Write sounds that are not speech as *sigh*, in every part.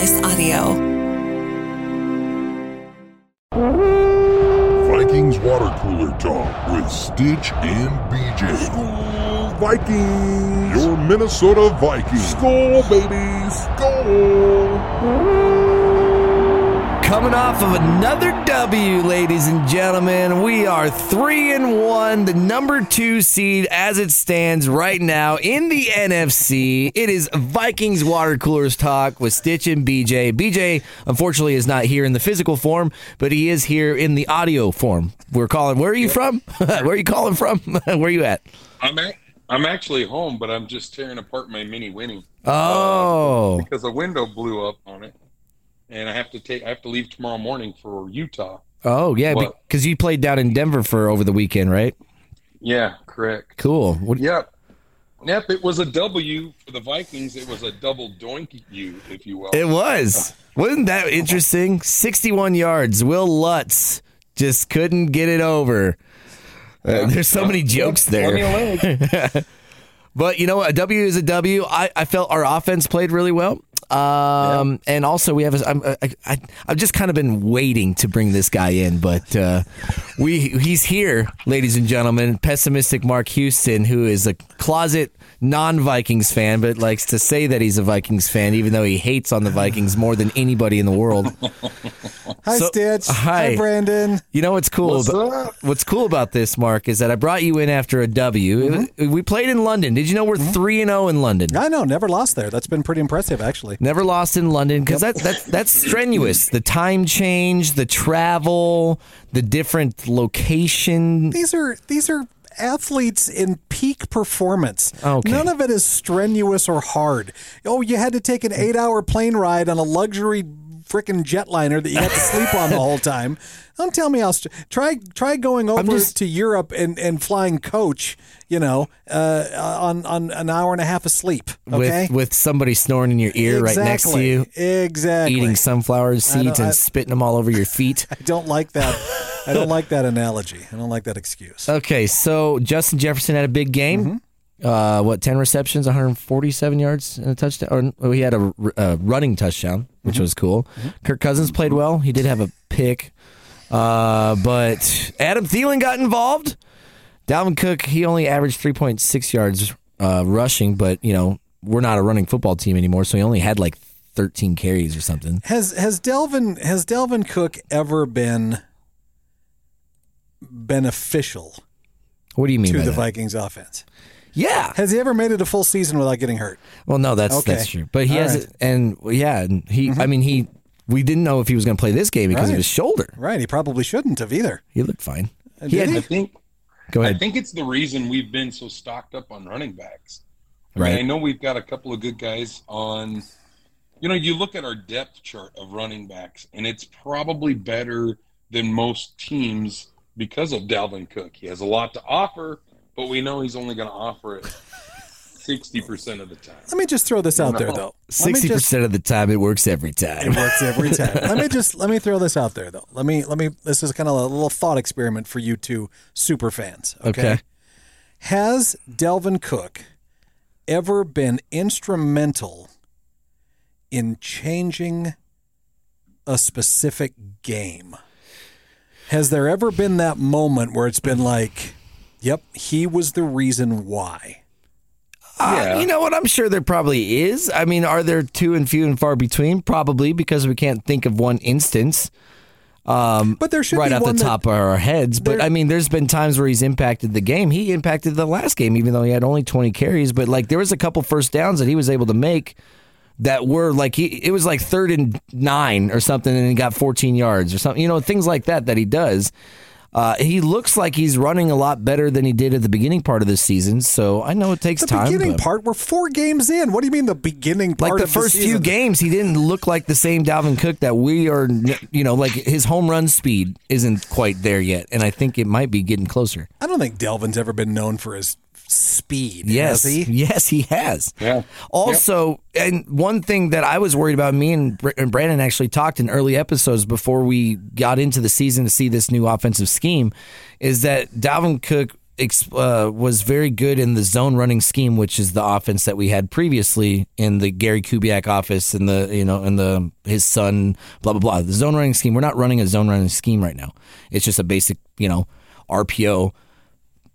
Slice Audio. Vikings water cooler talk with Stitch and BJ. Skol Vikings! Your Minnesota Vikings. Skol, baby! Skol! Coming off of another W, ladies and gentlemen. We are three and one, the number two seed as it stands right now in the NFC. It is Vikings water coolers talk with Stitch and BJ. BJ, unfortunately, is not here in the physical form, but he is here in the audio form. We're calling. Where are you from? *laughs* where are you calling from? *laughs* where are you at? I'm at, I'm actually home, but I'm just tearing apart my mini Winnie Oh, because a window blew up on it, and I have to take I have to leave tomorrow morning for Utah. oh yeah, because you played down in Denver for over the weekend, right? Yeah, correct. Cool. What, Yep. Yep, it was a W for the Vikings. It was a double doink you, if you will. It was. Wasn't that interesting? 61 yards. Will Lutz just couldn't get it over. Uh, there's so many jokes there. *laughs* But you know what? A W is a W. I, I felt our offense played really well. Um, and also we have. A, I'm, I, I, I've just kind of been waiting to bring this guy in, but uh, we he's here, ladies and gentlemen. Pessimistic Mark Houston, who is a closet non-Vikings fan, but likes to say that he's a Vikings fan, even though he hates on the Vikings more than anybody in the world. *laughs* Hi, So- Stitch. Uh, hi. Brandon. You know what's cool? What's about, up? What's cool about this, Mark, is that I brought you in after a W. It mm-hmm. was- we played in London. Did you know we're mm-hmm. three and zero in London? I know, never lost there. That's been pretty impressive, actually. Never lost in London because that, that that's strenuous. The time change, the travel, the different location. These are these are athletes in peak performance. Okay. None of it is strenuous or hard. Oh, you had to take an eight-hour plane ride on a luxury freaking jetliner that you had to sleep on the whole *laughs* time. Don't tell me how. St- try try going over just- to Europe and, and flying coach. You know, uh, on on an hour and a half of sleep. Okay. With with somebody snoring in your ear right next to you, Exactly. eating sunflower seeds I- and spitting them all over your feet. *laughs* I don't like that. I don't like that analogy. I don't like that excuse. Okay, so Justin Jefferson had a big game. Uh, what, 10 receptions, 147 yards and a touchdown? Or he had a, a running touchdown, which was cool. Kirk Cousins played well. He did have a pick. Uh, but Adam Thielen got involved. Dalvin Cook, he only averaged 3.6 yards uh, rushing, but, you know, we're not a running football team anymore, so he only had like 13 carries or something. Has has Delvin has Delvin Cook ever been beneficial What do you mean to the that? Vikings offense? Yeah. Has he ever made it a full season without getting hurt? Well, no, that's Okay. that's true. But he All has, right. Mm-hmm. and yeah, and he. I mean, he. We didn't know if he was going to play this game because of Right. his shoulder. Right, he probably shouldn't have either. He looked fine. He Did had, he? I think Go I ahead. think it's the reason we've been so stocked up on running backs. I mean, Right. I know we've got a couple of good guys on. You know, you look at our depth chart of running backs, and it's probably better than most teams because of Dalvin Cook. He has a lot to offer, but we know he's only going to offer it sixty percent of the time. Let me just throw this out there though. Let me Sixty just- percent of the time, it works every time. It works every *laughs* time. let me just let me throw this out there though. Let me let me this is kind of a little thought experiment for you two super fans. Okay. Okay. Has Delvin Cook ever been instrumental in changing a specific game? Has there ever been that moment where it's been like, yep, he was the reason why? Uh, you know what? I'm sure there probably is. I mean, are there two and few and far between? Probably because we can't think of one instance But there should right be off the one that- top of our heads. But there- I mean, there's been times where he's impacted the game. He impacted the last game, even though he had only 20 carries. But like, there was a couple first downs that he was able to make that were like he. It was like third and nine or something, and he got 14 yards or something. You know, things like that that he does. Uh, he looks like he's running a lot better than he did at the beginning part of the season. So I know it takes the time. The beginning part. We're four games in. What do you mean the beginning part? like the first few games, he didn't look like the same Dalvin Cook that we are. You know, like his home run speed isn't quite there yet, and I think it might be getting closer. I don't think Delvin's ever been known for his speed. Yes, has he? yes, he has. Yeah. Also, and one thing that I was worried about, me and, Br- and Brandon actually talked in early episodes before we got into the season to see this new offensive scheme, is that Dalvin Cook uh, was very good in the zone running scheme, which is the offense that we had previously in the Gary Kubiak office and the you know and the his son blah blah blah. The zone running scheme. We're not running a zone running scheme right now. It's just a basic you know RPO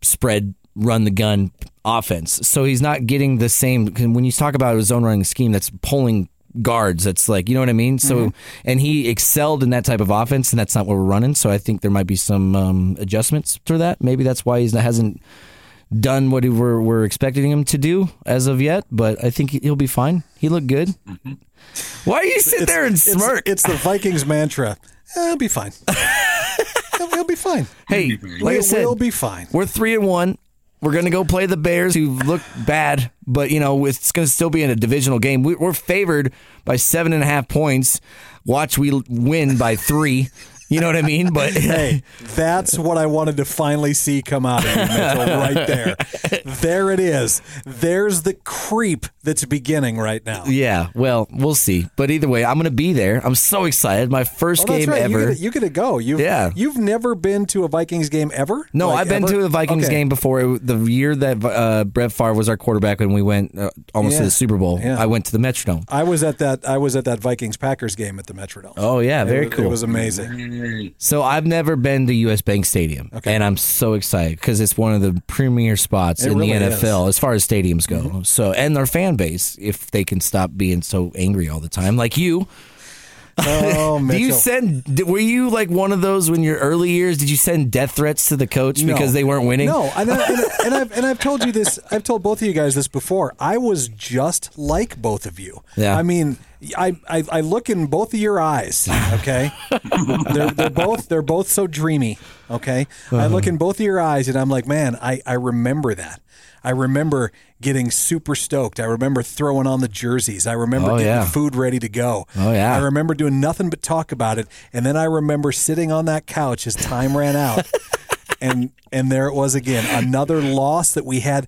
spread run the gun offense. So he's not getting the same when you talk about a zone running scheme that's pulling guards. That's like you know what I mean. So and he excelled in that type of offense, and that's not what we're running. So I think there might be some um, adjustments to that. Maybe that's why he hasn't done what we we're, we're expecting him to do as of yet. But I think he'll be fine. He looked good. Why do you sit there and It's, smirk? it's the Vikings *laughs* mantra. Eh, It'll be fine. *laughs* He'll, he'll be fine. hey, like I said, will be fine. We're three and one. We're gonna go play the Bears, who look bad, but you know it's gonna still be in a divisional game. We- We're favored by seven and a half points. Watch we win by three. You know what I mean? But *laughs* Hey, that's what I wanted to finally see come out of you, Mitchell, right there. There it is. There's the creep that's beginning right now. yeah, well, we'll see. But either way, I'm gonna be there. I'm so excited. My first Oh, game right. ever. You get, to go. You've, Yeah. You've never been to a Vikings game ever? No, Like, I've been ever? to a Vikings Okay. game before. It- the year that uh, Brett Favre was our quarterback when we went uh, almost Yeah. to the Super Bowl. Yeah. I went to the Metrodome. I was at that. I was at that Vikings Packers game at the Metrodome. Oh yeah, very was- cool. It was amazing. So I've never been to US Bank Stadium, and I'm so excited because it's one of the premier spots It in really the is. NFL as far as stadiums go. Mm-hmm. So and their fan base, if they can stop being so angry all the time, like you. Oh, *laughs* Do you send? Were you like one of those when your early years? Did you send death threats to the coach No. because they weren't winning? No, and, I, and, I- *laughs* and I've and I've told you this. I've told both of you guys this before. I was just like both of you. Yeah. I mean, I, I, I look in both of your eyes. Okay, they're, they're both they're both so dreamy. Okay, I Uh-huh. look in both of your eyes, and I'm like, man, I I remember that. I remember getting super stoked. I remember throwing on the jerseys. I remember Oh, getting yeah. food ready to go. Oh, yeah. I remember doing nothing but talk about it. And then I remember sitting on that couch as time ran out. And and there it was again, another loss that we had,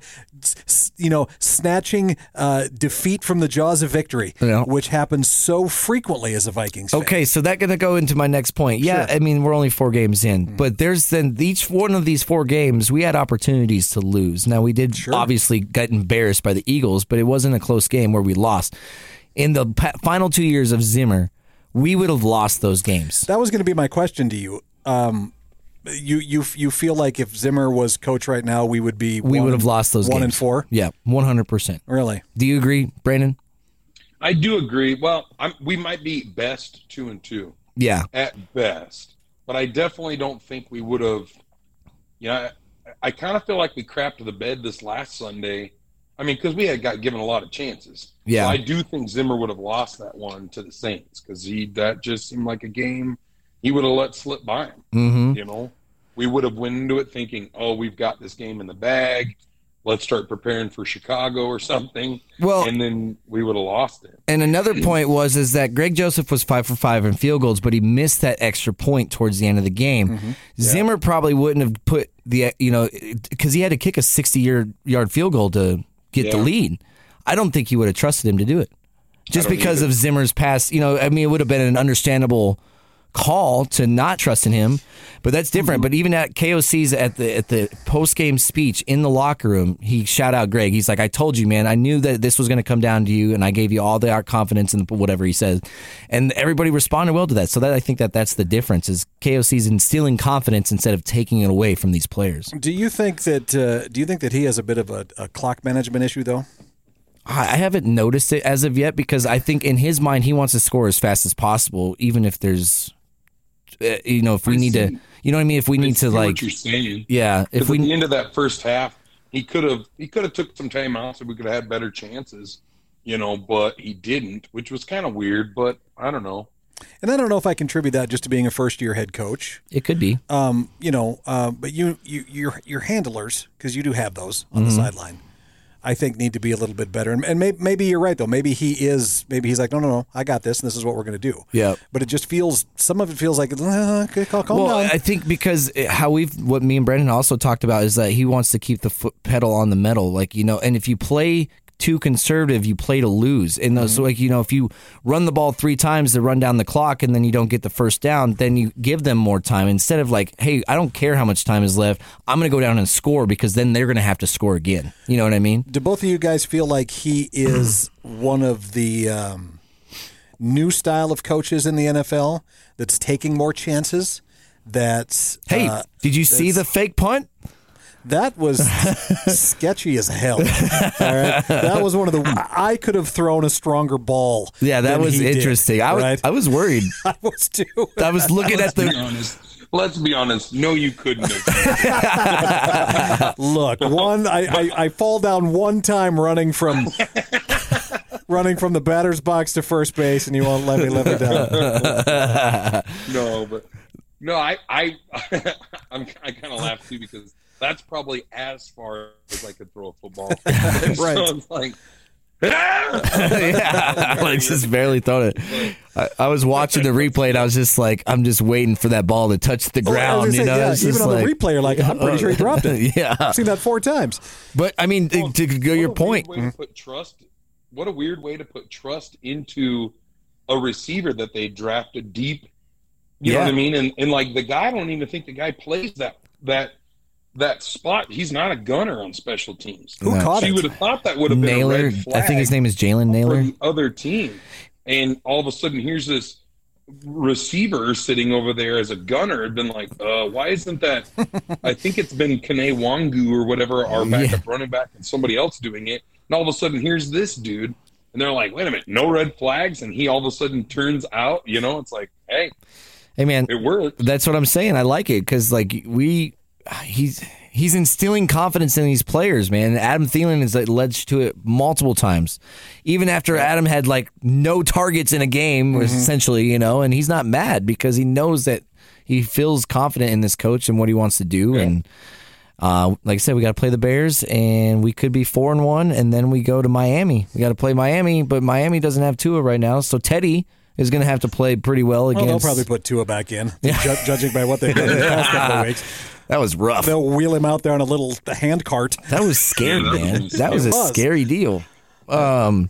you know, snatching uh, defeat from the jaws of victory, Yeah. which happens so frequently as a Vikings fan. Okay, so that gonna go into my next point. Yeah, Sure. I mean we're only four games in, but there's then each one of these four games we had opportunities to lose. Now we did obviously get embarrassed by the Eagles, but it wasn't a close game where we lost. In the final two years of Zimmer, we would have lost those games. That was going to be my question to you. Um, you you you feel like if Zimmer was coach right now, we would be We one would have lost those one games. and four. Yeah, one hundred percent. Really? Do you agree, Brandon? I do agree. Well, I'm, we might be best two and two Yeah, at best, but I definitely don't think we would have. You know, I, I kind of feel like we crapped the bed this last Sunday. I mean, because we had got given a lot of chances. Yeah. So I do think Zimmer would have lost that one to the Saints because he that just seemed like a game he would have let slip by him. hmm You know, we would have went into it thinking, "Oh, we've got this game in the bag. Let's start preparing for Chicago or something." Well- and then we would have lost it. And another point was is that Greg Joseph was five for five in field goals, but he missed that extra point towards the end of the game. Mm-hmm. Zimmer probably wouldn't have put the you know because he had to kick a sixty yard yard field goal to get the lead. I don't think he would have trusted him to do it, just because either. of Zimmer's past. You know, I mean, it would have been an understandable call to not trust in him, but that's different. But even at KOC's at the at the post game speech in the locker room, he shout out Greg. He's like, "I told you, man. I knew that this was going to come down to you, and I gave you all the confidence in whatever he says." And everybody responded well to that. So that I think that that's the difference is KOC's instilling confidence instead of taking it away from these players. Do you think that uh, Do you think that he has a bit of a, a clock management issue though? I I haven't noticed it as of yet because I think in his mind he wants to score as fast as possible, even if there's, uh, you know, if we I need to, you know what I mean. If we I need see to what like, you're saying. yeah, if Because at the we, end of that first half, he could have he could have took some time out so we could have had better chances, you know. But he didn't, which was kind of weird. But I don't know. And I don't know if I contribute that just to being a first year head coach. it could be. Um, you know, uh, but you, you, your, your handlers, because you do have those on Mm-hmm. the sideline, I think need to be a little bit better. And, and maybe, maybe you're right though. Maybe he is. Maybe he's like, no, no, no, I got this, and this is what we're going to do. Yeah. But it just feels. Some of it feels like, uh, calm, calm Well, down. I think because how we've what me and Brendan also talked about is that he wants to keep the foot pedal on the metal, like you know. And if you play too conservative, you play to lose. And those, like you know, if you run the ball three times to run down the clock, and then you don't get the first down, then you give them more time instead of like, hey, I don't care how much time is left. I'm going to go down and score because then they're going to have to score again. You know what I mean? Do both of you guys feel like he is *clears throat* one of the um, new style of coaches in the NFL that's taking more chances? That's. Hey, uh, did you see the fake punt? That was sketchy as hell. All right, that was one of the. I could have thrown a stronger ball. Yeah, that was he did, interesting. I was right? I was worried. *laughs* I was too. I was looking at Let's be the honest. Let's be honest. No, you couldn't have. *laughs* Look, one, I, I, I fall down one time running from running from the batter's box to first base, and you won't let me live it down. *laughs* no, but no, I I I'm, I kind of laugh too because that's probably as far as I could throw a football. *laughs* *laughs* Right. So it's like. "Ah!" *laughs* yeah, like just barely thrown it. I, I was watching the replay and I was just like, I'm just waiting for that ball to touch the I was ground. gonna you say, know, yeah, even just on like- the replay, you're like, I'm pretty sure he dropped it. yeah, I've seen that four times. but I mean, to, to go your What a weird point, way to put trust. What a weird way to put trust into a receiver that they drafted deep. You know what I mean? And and like the guy, I don't even think the guy plays that that that spot. He's not a gunner on special teams. Who No. caught She it? would have thought that would have been a Nailor. red flag I think his name is Jalen for Nailor. the other team. And all of a sudden, here's this receiver sitting over there as a gunner. Had been like, uh, why isn't that? *laughs* I think it's been Kene Nwangwu or whatever, our backup running back, and somebody else doing it. And all of a sudden, here's this dude, and they're like, wait a minute, no red flags, and he all of a sudden turns out. You know, it's like, hey, Hey man, it worked. That's what I'm saying. I like it because like we, he's he's instilling confidence in these players, man. Adam Thielen has led to it multiple times, even after Adam had like no targets in a game, Mm-hmm. essentially, you know, and he's not mad because he knows that he feels confident in this coach and what he wants to do. And uh, like I said, we got to play the Bears, and we could be four and one, and then we go to Miami. We got to play Miami, but Miami doesn't have Tua right now, so Teddy. Is going to have to play pretty well Well, against. they'll probably put Tua back in, ju- judging by what they've done in the past couple of weeks. *laughs* that was rough. They'll wheel him out there on a little hand cart. That was scary, Yeah, that man. was- *laughs* That was a was. scary deal. Um,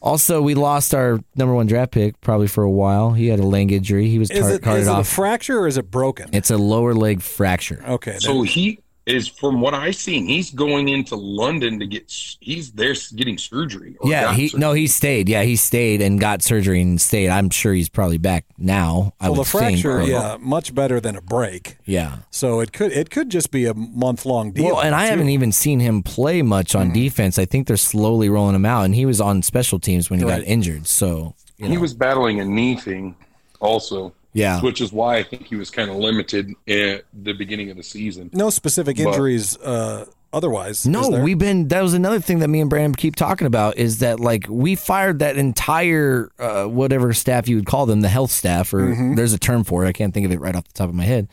also, we lost our number one draft pick probably for a while. He had a leg injury. He was Is it, carted is it a off. fracture or is it broken? it's a lower leg fracture. Okay. So he is, from what I've seen, he's going into London to get. He's there getting surgery. or Yeah, he surgery. no, he stayed. Yeah, he stayed and got surgery and stayed. I'm sure he's probably back now. I well, the would think, fracture, but- yeah, much better than a break. yeah. So it could it could just be a month long deal. Well, and I too. haven't even seen him play much on mm-hmm. defense. I think they're slowly rolling him out, and he was on special teams when he Right. got injured. So you he know. was battling a knee thing, also. Yeah. which is why I think he was kind of limited at the beginning of the season. no specific But- injuries. Uh, otherwise, No, we've been. That was another thing that me and Brandon keep talking about is that like we fired that entire uh, whatever staff you would call them, the health staff, or Mm-hmm. there's a term for it. I can't think of it right off the top of my head.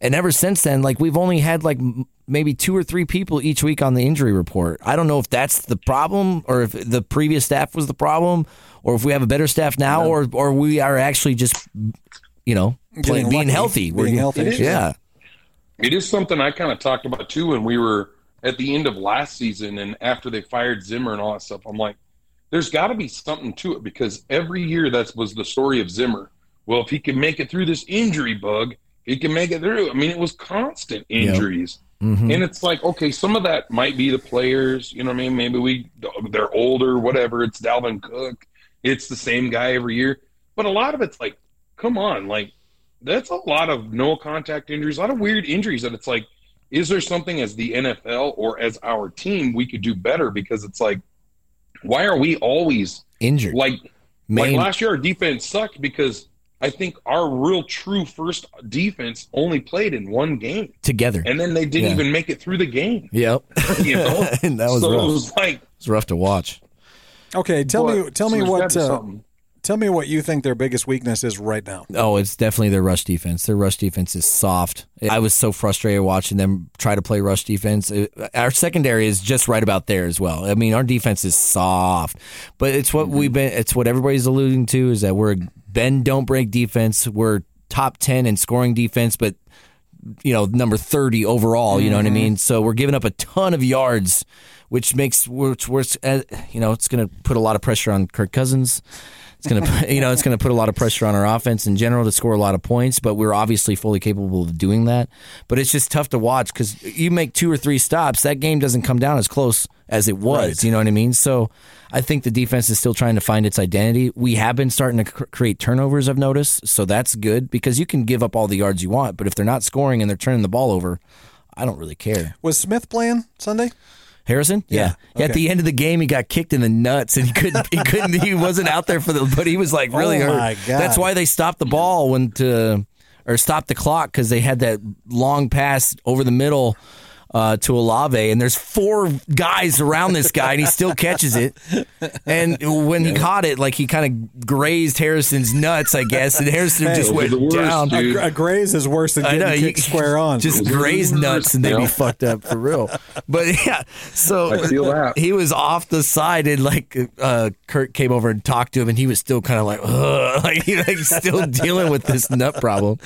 And ever since then, like we've only had like maybe two or three people each week on the injury report. I don't know if that's the problem, or if the previous staff was the problem, or if we have a better staff now, or or we are actually just you know playing, being lucky, healthy. being We're- healthy. It is. Yeah. It is something I kind of talked about too when we were at the end of last season and after they fired Zimmer and all that stuff. I'm like, there's got to be something to it because every year that was the story of Zimmer. Well, if he can make it through this injury bug, he can make it through. I mean, it was constant injuries. Mhm. And it's like, okay, some of that might be the players, you know what I mean? Maybe we they're older, whatever. It's Dalvin Cook. It's the same guy every year. But a lot of it's like, come on, like that's a lot of no contact injuries, a lot of weird injuries that it's like, is there something as the NFL or as our team we could do better? Because it's like, why are we always Injured. like like last year our defense sucked because I think our real true first defense only played in one game. together. And then they didn't Yeah. even make it through the game. Yep. *laughs* You know? and *laughs* that was so rough. it was like It's rough to watch. Okay, tell me tell so me what uh, something. Tell me what you think their biggest weakness is right now. Oh, it's definitely their rush defense. Their rush defense is soft. I was so frustrated watching them try to play rush defense. Our secondary is just right about there as well. I mean, our defense is soft, but it's what we've been. It's what everybody's alluding to is that we're a bend don't break defense. We're top ten in scoring defense, but you know, number 30 overall, you know Mm-hmm. what I mean? So we're giving up a ton of yards, which makes, which, which uh, you know, it's going to put a lot of pressure on Kirk Cousins. It's going to, you know, it's going to put a lot of pressure on our offense in general to score a lot of points, but we're obviously fully capable of doing that. But it's just tough to watch because you make two or three stops, that game doesn't come down as close as it was. Right. You know what I mean? So I think the defense is still trying to find its identity. We have been starting to cr- create turnovers, I've noticed. So that's good because you can give up all the yards you want, but if they're not scoring and they're turning the ball over, I don't really care. Was Smith playing Sunday? Harrison? Yeah. At Okay. the end of the game, he got kicked in the nuts, and he couldn't. He couldn't. He wasn't out there for the. But he was like oh really Oh, hurt. That's why they stopped the ball when to, or stopped the clock because they had that long pass over the middle. Uh, to Olave, and there's four guys around this guy, and he still catches it. And when he caught it, like he kind of grazed Harrison's nuts, I guess, and Harrison Hey, just those went worst, down. dude. A, a graze is worse than I getting know kicked *laughs* square on. Just Those are the graze nuts and they'd be fucked up for real. But yeah, so I feel that. he was off the side and like uh, Kurt came over and talked to him and he was still kind of like, *laughs* like, he, like still dealing with this nut problem.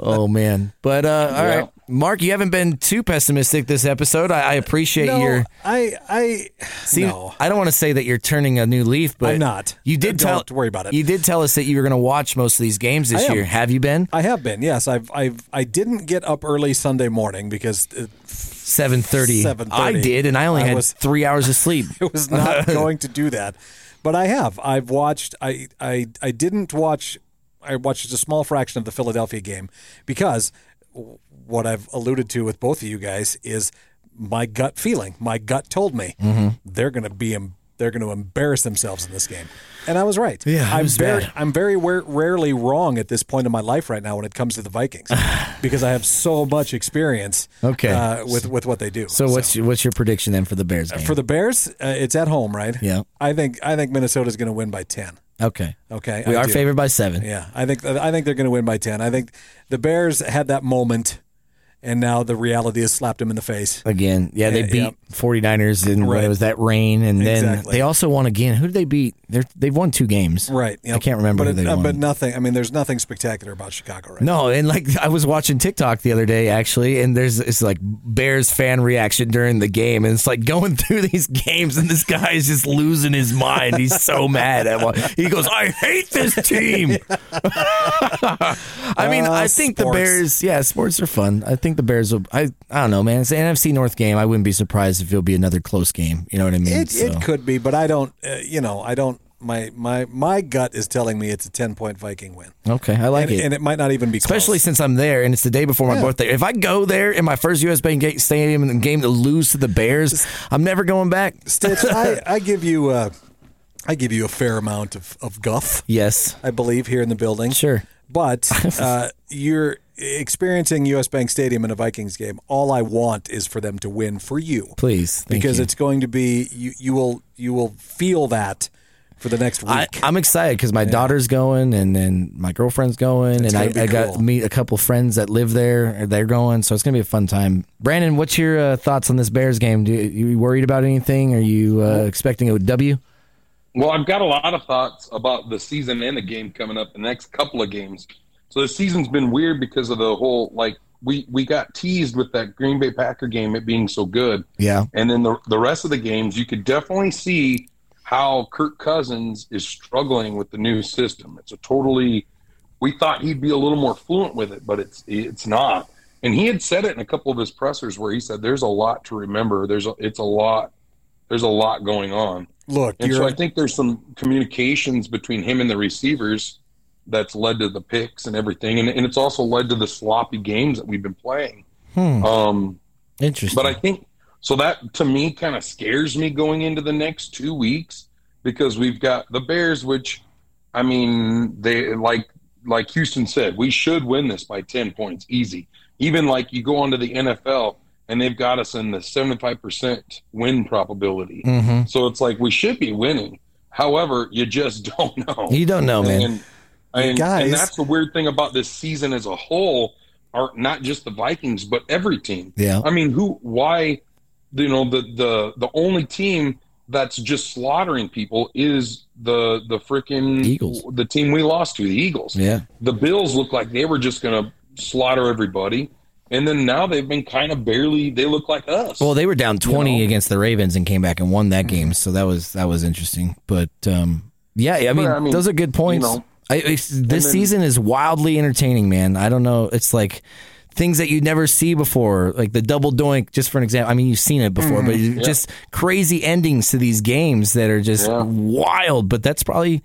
Oh man! But uh, all Yeah. right, Mark, you haven't been too pessimistic this episode. I, I appreciate no, your. I, I, See, no. I don't want to say that you're turning a new leaf, but I'm not. You did Don't tell. worry about it. You did tell us that you were going to watch most of these games this year. Have you been? I have been. Yes, I've, I've, I didn't get up early Sunday morning because it, Seven thirty. 7:30. I did, and I only I had was- *laughs* three hours of sleep. it was not *laughs* going to do that. But I have. I've watched. I, I, I didn't watch. I watched a small fraction of the Philadelphia game because what I've alluded to with both of you guys is my gut feeling. My gut told me Mm-hmm. they're going to be. They're going to embarrass themselves in this game, and I was right. Yeah, I'm very, bad. I'm very rarely wrong at this point in my life right now when it comes to the Vikings, *sighs* because I have so much experience. Okay. uh, with with what they do. So what's your, what's your prediction then for the Bears game? for the Bears? Uh, it's at home, right? Yeah. I think I think Minnesota's going to win by ten. okay, Okay, we I are do. favored by seven. Yeah, I think I think they're going to win by ten. I think the Bears had that moment, and now the reality has slapped them in the face. Again, yeah, they beat yeah. 49ers and when Right. it was that rain, and then Exactly. they also won again. Who did they beat? They're, they've won two games. Right. I can't remember but who they uh, won. but nothing. I mean, there's nothing spectacular about Chicago, right? No, and like I was watching TikTok the other day actually, and there's it's like Bears fan reaction during the game, and it's like going *laughs* through these games, and this guy is just losing his mind. He's so *laughs* mad at one. He goes, "I hate this team." *laughs* I mean, Uh, I think the. Bears. Yeah, sports are fun. I think the Bears will. I I don't know, man. It's an NFC North game. I wouldn't be surprised if it'll be another close game. You know what I mean? It So- it could be, but I don't. Uh, you know, I don't. My my my gut is telling me it's a ten point Viking win, Okay, I like and, it. and it might not even be Especially close. since I'm there and it's the day before my Yeah. birthday. If I go there in my first US Bank Stadium and game to lose to the Bears, I'm never going back. Stitch. *laughs* I, I give you. Uh, I give you a fair amount of, of guff. Yes. I believe here in the building. Sure. But *laughs* uh, you're experiencing U.S. Bank Stadium in a Vikings game. All I want is for them to win for you, Please. Thank because you. it's going to be you. You will you will feel that for the next week. I, I'm excited because my daughter's going and then my girlfriend's going It's and I, gonna I got cool. to meet a couple friends that live there. They're going, so it's gonna be a fun time. Brandon, what's your uh, thoughts on this Bears game? Do you, you worried about anything? Are you uh, expecting a W? Well, I've got a lot of thoughts about the season and the game coming up, the next couple of games. So the season's been weird because of the whole like we we got teased with that Green Bay Packer game it being so good, Yeah. and then the the rest of the games you could definitely see how Kirk Cousins is struggling with the new system. It's a totally we thought he'd be a little more fluent with it, but it's it's not. And he had said it in a couple of his pressers where he said there's a lot to remember. There's a, it's a lot there's a lot going on. Look, And you're so I think there's some communications between him and the receivers that's led to the picks and everything. And, and it's also led to the sloppy games that we've been playing. Hmm. Um, Interesting. but I think so that to me kind of scares me going into the next two weeks because we've got the Bears, which I mean, they like like Houston said, we should win this by ten points, easy. Even like you go onto the NFL and they've got us in the seventy five percent win probability. Mhm. So it's like we should be winning. However, you just *laughs* don't know. You don't know, man. And, and, Guys- and that's the weird thing about this season as a whole, are not just the Vikings, but every team. Yeah. I mean, who? Why? You know, the the the only team that's just slaughtering people is the the freaking Eagles. the team we lost to, the Eagles. Yeah. The Bills look like they were just going to slaughter everybody, and then now they've been kind of barely. They look like us. Well, they were down twenty know? against the Ravens and came back and won that game, so that was that was interesting. But um, yeah, I mean, I mean, those are good points. you know, I, this then- season is wildly entertaining, man. I don't know. It's like things that you never see before, like the double doink. Just for an example, I mean, you've seen it before, but Mm-hmm. just crazy endings to these games that are just Yeah. wild. But that's probably.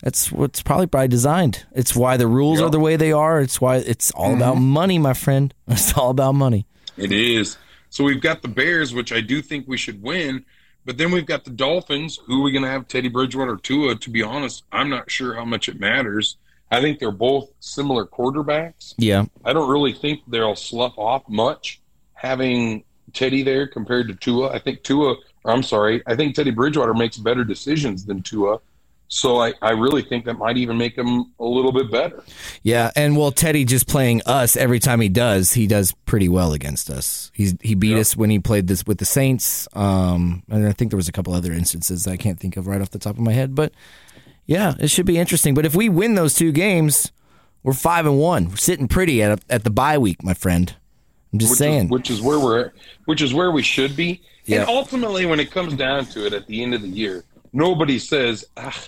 That's what's probably by designed. It's why the rules Yep. are the way they are. It's why it's all about Mm-hmm. money, my friend. *laughs* It's all about money. It is. So we've got the Bears, which I do think we should win, but then we've got the Dolphins. Who are we going to have? Teddy Bridgewater, or Tua? To be honest, I'm not sure how much it matters. I think they're both similar quarterbacks. Yeah, I don't really think they'll slough off much having Teddy there compared to Tua. I think Tua, or I'm sorry, I think Teddy Bridgewater makes better decisions than Tua. So I, I really think that might even make him a little bit better. Yeah, and well, Teddy just playing us every time he does, he does pretty well against us. He's he beat Yeah. us when he played this with the Saints, um, and I think there was a couple other instances I can't think of right off the top of my head. But yeah, it should be interesting. But if we win those two games, we're five and one. We're sitting pretty at at the bye week, my friend. I'm just which saying. is, which is where we're which is where we should be. Yeah. And ultimately, when it comes down to it, at the end of the year, nobody says, ah,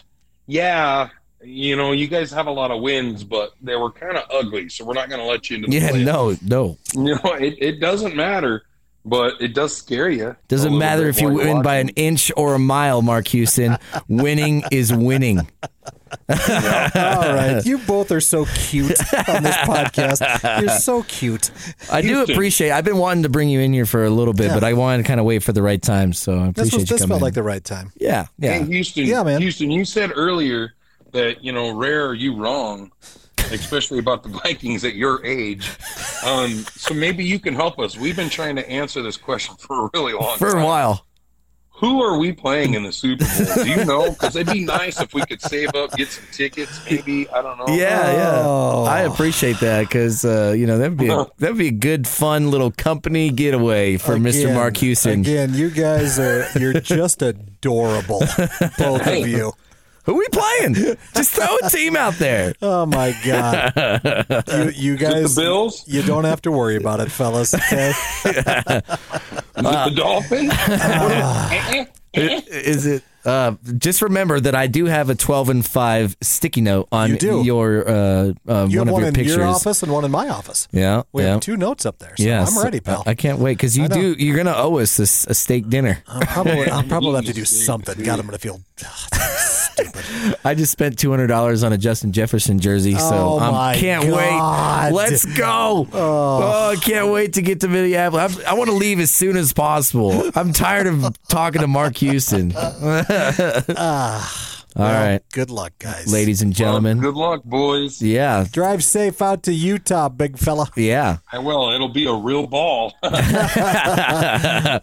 "Yeah, you know, you guys have a lot of wins, but they were kind of ugly, so we're not going to let you into the yeah, playoffs." no, no. *laughs* You know, it, it doesn't matter, but it does scare you. Doesn't matter if you win by an inch or a mile, Mark Houston. winning is winning. All right. You both are so cute on this *laughs* podcast. You're so cute. I do appreciate. I've been wanting to bring you in here for a little bit, Yeah. but I wanted to kind of wait for the right time. So I This, appreciate was, you this felt in. like the right time. yeah, yeah. Hey, Houston, Yeah, man. Houston, you said earlier that you know, rare are you wrong, especially about the Vikings at your age. Um, so maybe you can help us. We've been trying to answer this question for a really long time. for time. a while. Who are we playing in the Super Bowl? Do you know? Because it'd be nice if we could save up, get some tickets, maybe. I don't know. Yeah, yeah. Oh. I appreciate that because uh, you know that'd be a, *laughs* that'd be a good, fun little company getaway for Mr. Mark Houston. Again, you guys are you're just adorable, *laughs* both of you. Who we playing? Just throw a team out there. *laughs* Oh my god, you, you guys. the Bills? You don't have to worry about it, fellas. Okay. *laughs* Is it the Dolphins? I- *laughs* Is it? Uh, just remember that I do have a twelve and five sticky note on You do. your uh, uh, You one have of one your in pictures. your office and one in my office. Yeah, We yeah. have two notes up there, so Yeah, I'm ready, pal. I can't wait because you do. You're gonna owe us a steak dinner. I'll probably, I'll probably have to do something. God, I'm gonna feel stupid. *laughs* I just spent two hundred dollars on a Justin Jefferson jersey, so Oh I can't God. wait. Let's go! Oh. oh. I can't wait to get to Minneapolis. I'm, I want to leave as soon as possible. I'm tired of talking to Mark Houston. *laughs* Ah. All right, Good luck, guys. ladies and gentlemen. Good luck, boys. Yeah, drive safe out to Utah, big fella. yeah. I will. It'll be a real ball. *laughs* *laughs*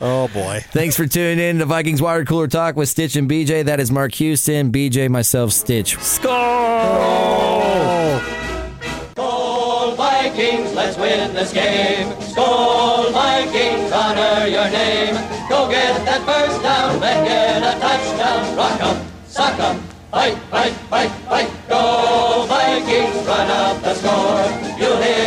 Oh boy. Thanks for tuning in to Vikings Water Cooler Talk with Stitch and BJ. That is Mark Houston, BJ, myself, Stitch. Score! Skol Vikings, let's win this game. Skol Vikings, honor your name. Go get that first down, then get a touchdown. Rock Rock 'em, sock 'em, fight, fight, fight, fight. Go Vikings, run up the score. You'll hear